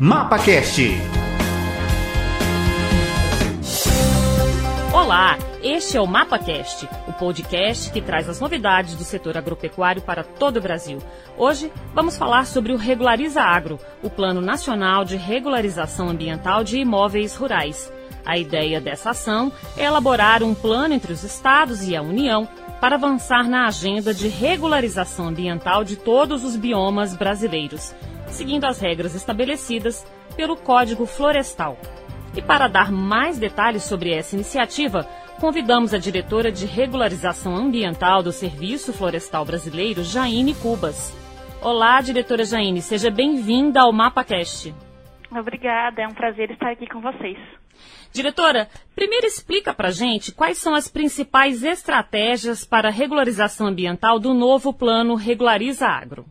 MapaCast. Olá, este é o MapaCast, o podcast que traz as novidades do setor agropecuário para todo o Brasil. Hoje vamos falar sobre o Regulariza Agro, o Plano Nacional de Regularização Ambiental de Imóveis Rurais. A ideia dessa ação é elaborar um plano entre os estados e a União para avançar na agenda de regularização ambiental de todos os biomas brasileiros, seguindo as regras estabelecidas pelo Código Florestal. E para dar mais detalhes sobre essa iniciativa, convidamos a diretora de regularização ambiental do Serviço Florestal Brasileiro, Jaine Cubas. Olá, diretora Jaine, seja bem-vinda ao MapaCast. Obrigada, é um prazer estar aqui com vocês. Diretora, primeiro explica para gente quais são as principais estratégias para a regularização ambiental do novo plano Regulariza Agro.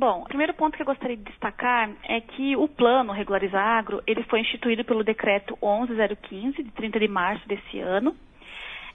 Bom, o primeiro ponto que eu gostaria de destacar é que o plano Regulariza Agro, ele foi instituído pelo decreto 11015 de 30 de março desse ano,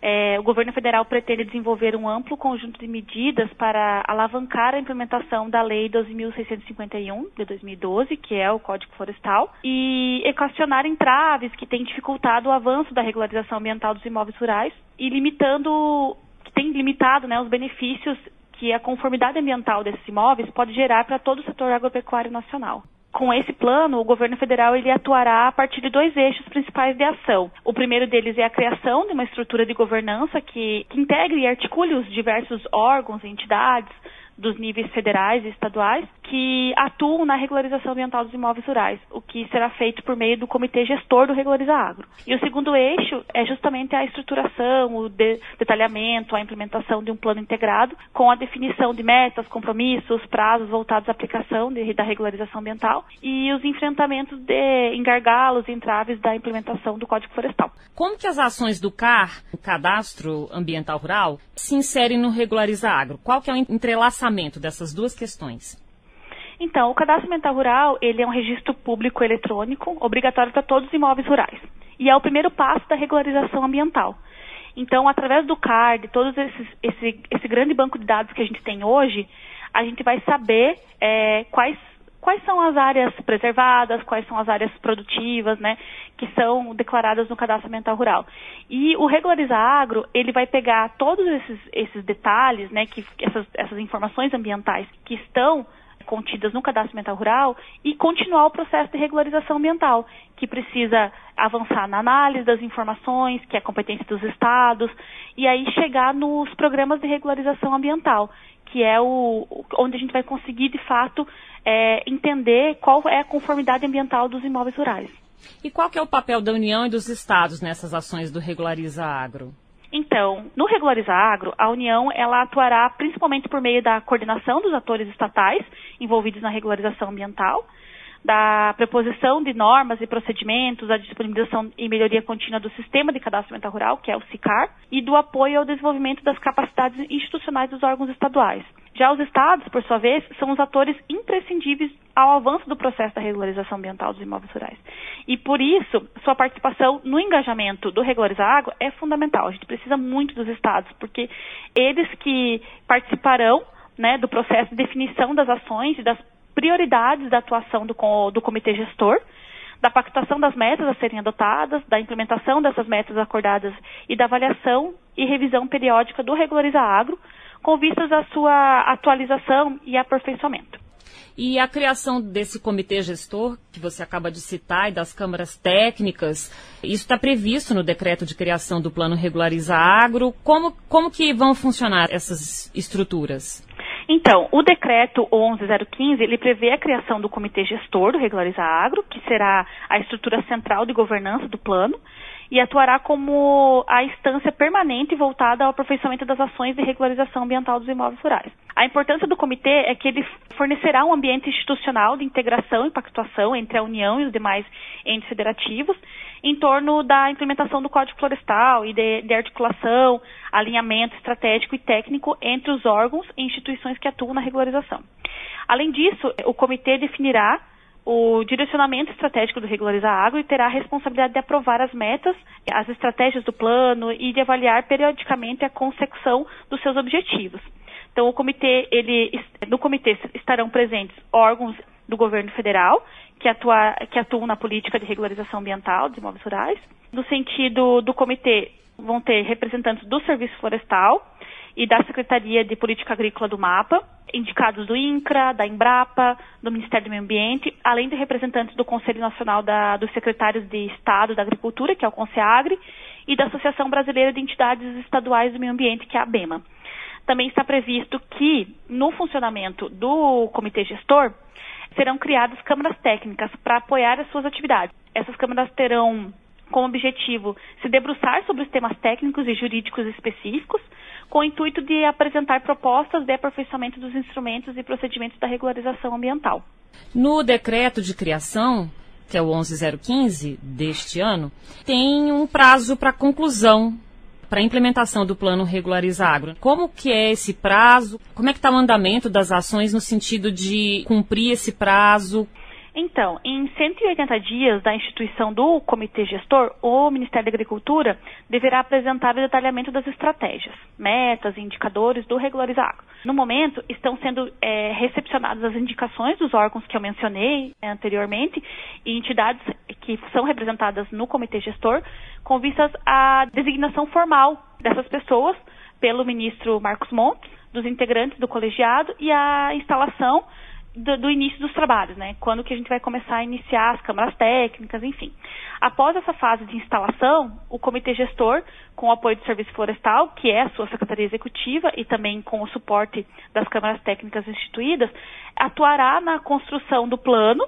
é, o governo federal pretende desenvolver um amplo conjunto de medidas para alavancar a implementação da Lei 12.651 de 2012, que é o Código Florestal, e equacionar entraves que têm dificultado o avanço da regularização ambiental dos imóveis rurais e limitando, que tem limitado né, os benefícios que a conformidade ambiental desses imóveis pode gerar para todo o setor agropecuário nacional com esse plano, o governo federal ele atuará a partir de dois eixos principais de ação. O primeiro deles é a criação de uma estrutura de governança que, que integre e articule os diversos órgãos e entidades dos níveis federais e estaduais que atuam na regularização ambiental dos imóveis rurais, o que será feito por meio do Comitê Gestor do Regulariza Agro. E o segundo eixo é justamente a estruturação, o de detalhamento, a implementação de um plano integrado com a definição de metas, compromissos, prazos voltados à aplicação de, da regularização ambiental e os enfrentamentos de engargalos e entraves da implementação do Código Florestal. Como que as ações do CAR, o Cadastro Ambiental Rural, se inserem no Regulariza Agro? Qual que é o entrelaçamento dessas duas questões? Então, o cadastro ambiental rural, ele é um registro público eletrônico, obrigatório para todos os imóveis rurais. E é o primeiro passo da regularização ambiental. Então, através do CARD, todo esse, esse grande banco de dados que a gente tem hoje, a gente vai saber é, quais, quais são as áreas preservadas, quais são as áreas produtivas, né, que são declaradas no cadastro ambiental rural. E o Regulariza Agro, ele vai pegar todos esses, esses detalhes, né, que, essas, essas informações ambientais que estão contidas no cadastro ambiental rural e continuar o processo de regularização ambiental, que precisa avançar na análise das informações, que é competência dos estados, e aí chegar nos programas de regularização ambiental, que é o onde a gente vai conseguir de fato é, entender qual é a conformidade ambiental dos imóveis rurais. E qual que é o papel da União e dos estados nessas ações do Regulariza Agro? Então, no Regularizar Agro, a União ela atuará principalmente por meio da coordenação dos atores estatais envolvidos na regularização ambiental, da preposição de normas e procedimentos, a disponibilização e melhoria contínua do sistema de cadastro ambiental rural, que é o SICAR, e do apoio ao desenvolvimento das capacidades institucionais dos órgãos estaduais. Já os estados, por sua vez, são os atores imprescindíveis ao avanço do processo da regularização ambiental dos imóveis rurais. E por isso, sua participação no engajamento do Regularizar Água é fundamental. A gente precisa muito dos estados, porque eles que participarão né, do processo de definição das ações e das prioridades da atuação do, do comitê gestor, da pactuação das metas a serem adotadas, da implementação dessas metas acordadas e da avaliação e revisão periódica do Regulariza Agro, com vistas à sua atualização e aperfeiçoamento. E a criação desse comitê gestor, que você acaba de citar, e das câmaras técnicas, isso está previsto no decreto de criação do Plano Regulariza Agro. Como, como que vão funcionar essas estruturas? Então, o decreto 11015, ele prevê a criação do comitê gestor do Regulariza Agro, que será a estrutura central de governança do plano, e atuará como a instância permanente voltada ao aperfeiçoamento das ações de regularização ambiental dos imóveis rurais. A importância do comitê é que ele fornecerá um ambiente institucional de integração e pactuação entre a União e os demais entes federativos em torno da implementação do Código Florestal e de, de articulação, alinhamento estratégico e técnico entre os órgãos e instituições que atuam na regularização. Além disso, o comitê definirá o direcionamento estratégico do Regularizar Agro e terá a responsabilidade de aprovar as metas, as estratégias do plano e de avaliar periodicamente a consecução dos seus objetivos. Então, o comitê, ele, no comitê estarão presentes órgãos do governo federal, que, atua, que atuam na política de regularização ambiental dos imóveis rurais. No sentido do comitê, vão ter representantes do Serviço Florestal e da Secretaria de Política Agrícola do MAPA, indicados do INCRA, da Embrapa, do Ministério do Meio Ambiente, além de representantes do Conselho Nacional da, dos Secretários de Estado da Agricultura, que é o CONSEAGRE, e da Associação Brasileira de Entidades Estaduais do Meio Ambiente, que é a ABEMA. Também está previsto que, no funcionamento do comitê gestor, serão criadas câmaras técnicas para apoiar as suas atividades. Essas câmaras terão como objetivo se debruçar sobre os temas técnicos e jurídicos específicos, com o intuito de apresentar propostas de aperfeiçoamento dos instrumentos e procedimentos da regularização ambiental. No decreto de criação, que é o 11015 deste ano, tem um prazo para conclusão para a implementação do plano Regulariza Agro. Como que é esse prazo? Como é que está o andamento das ações no sentido de cumprir esse prazo? Então, em 180 dias da instituição do comitê gestor, o Ministério da Agricultura deverá apresentar o detalhamento das estratégias, metas e indicadores do Regulariza Agro. No momento, estão sendo é, recepcionadas as indicações dos órgãos que eu mencionei é, anteriormente e entidades que são representadas no comitê gestor, com vistas à designação formal dessas pessoas pelo ministro Marcos Montes, dos integrantes do colegiado e a instalação do, do, início dos trabalhos, né? Quando que a gente vai começar a iniciar as câmaras técnicas, enfim. Após essa fase de instalação, o comitê gestor, com o apoio do Serviço Florestal, que é a sua secretaria executiva, e também com o suporte das câmaras técnicas instituídas, atuará na construção do plano,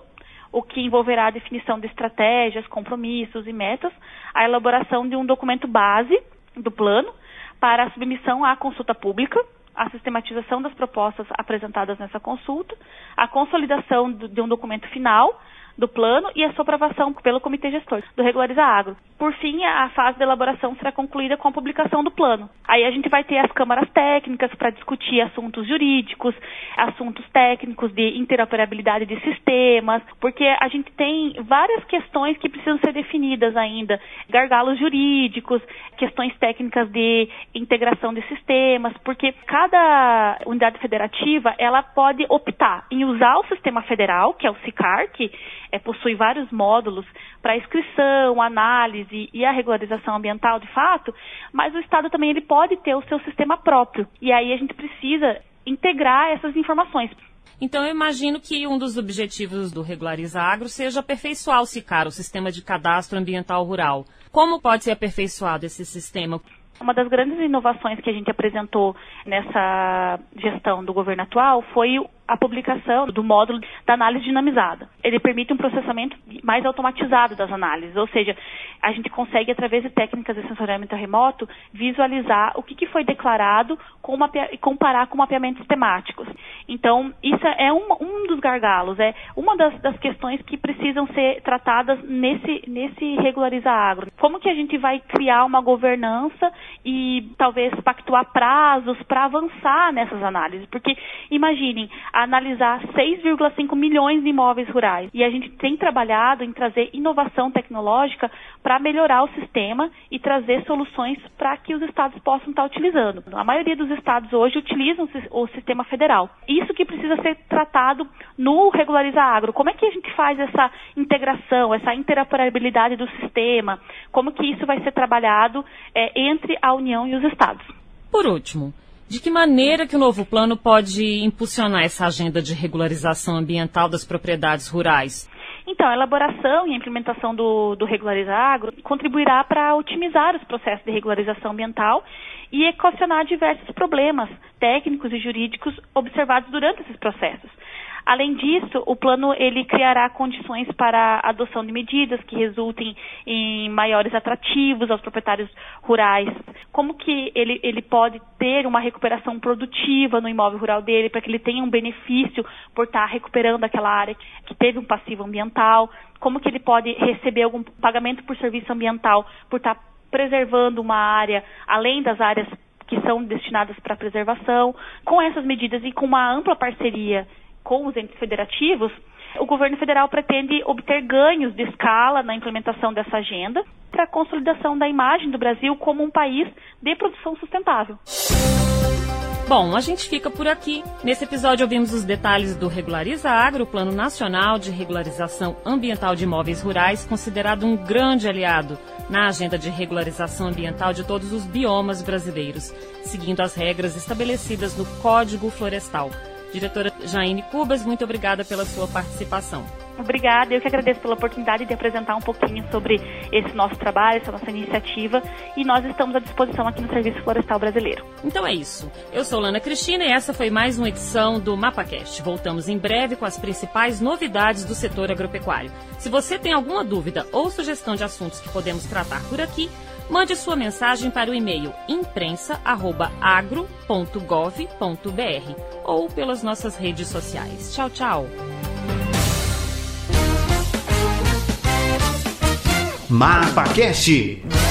o que envolverá a definição de estratégias, compromissos e metas, a elaboração de um documento base do plano para a submissão à consulta pública, a sistematização das propostas apresentadas nessa consulta, a consolidação de um documento final do plano e a sua aprovação pelo Comitê Gestor do Regulariza Agro. Por fim, a fase de elaboração será concluída com a publicação do plano. Aí a gente vai ter as câmaras técnicas para discutir assuntos jurídicos, assuntos técnicos de interoperabilidade de sistemas, porque a gente tem várias questões que precisam ser definidas ainda, gargalos jurídicos, questões técnicas de integração de sistemas, porque cada unidade federativa ela pode optar em usar o sistema federal, que é o SICAR, que é, possui vários módulos para inscrição, análise e a regularização ambiental de fato, mas o Estado também ele pode ter o seu sistema próprio. E aí a gente precisa integrar essas informações. Então, eu imagino que um dos objetivos do Regulariza Agro seja aperfeiçoar o SICAR, o Sistema de Cadastro Ambiental Rural. Como pode ser aperfeiçoado esse sistema? Uma das grandes inovações que a gente apresentou nessa gestão do governo atual foi a publicação do módulo da análise dinamizada. Ele permite um processamento mais automatizado das análises, ou seja, a gente consegue, através de técnicas de sensoriamento remoto, visualizar o que, foi declarado e comparar com mapeamentos temáticos. Então, isso é um, dos gargalos, é uma das, das, questões que precisam ser tratadas nesse, nesse regularizar agro. Como que a gente vai criar uma governança e talvez pactuar prazos para avançar nessas análises? Porque, imaginem, analisar 6,5 milhões de imóveis rurais. E a gente tem trabalhado em trazer inovação tecnológica para melhorar o sistema e trazer soluções para que os estados possam estar utilizando. A maioria dos estados hoje utilizam o sistema federal. Isso que precisa ser tratado no Regulariza Agro. Como é que a gente faz essa integração, essa interoperabilidade do sistema? Como que isso vai ser trabalhado é, entre a União e os estados? Por último, de que maneira que o novo plano pode impulsionar essa agenda de regularização ambiental das propriedades rurais? Então, a elaboração e a implementação do, do Regularizar Agro contribuirá para otimizar os processos de regularização ambiental e equacionar diversos problemas técnicos e jurídicos observados durante esses processos. Além disso, o plano ele criará condições para a adoção de medidas que resultem em maiores atrativos aos proprietários rurais. Como que ele, ele pode ter uma recuperação produtiva no imóvel rural dele para que ele tenha um benefício por estar recuperando aquela área que teve um passivo ambiental? Como que ele pode receber algum pagamento por serviço ambiental por estar preservando uma área além das áreas que são destinadas para preservação. Com essas medidas e com uma ampla parceria com os entes federativos, o governo federal pretende obter ganhos de escala na implementação dessa agenda para a consolidação da imagem do Brasil como um país de produção sustentável. Bom, a gente fica por aqui. Nesse episódio ouvimos os detalhes do Regulariza Agro, Plano Nacional de Regularização Ambiental de Imóveis Rurais, considerado um grande aliado na agenda de regularização ambiental de todos os biomas brasileiros, seguindo as regras estabelecidas no Código Florestal. Diretora Jaine Cubas, muito obrigada pela sua participação. Obrigada, eu que agradeço pela oportunidade de apresentar um pouquinho sobre esse nosso trabalho, essa nossa iniciativa e nós estamos à disposição aqui no Serviço Florestal Brasileiro. Então é isso. Eu sou Lana Cristina e essa foi mais uma edição do MapaCast. Voltamos em breve com as principais novidades do setor agropecuário. Se você tem alguma dúvida ou sugestão de assuntos que podemos tratar por aqui, mande sua mensagem para o e-mail imprensa@agro.gov.br ou pelas nossas redes sociais. Tchau, tchau. MapaCast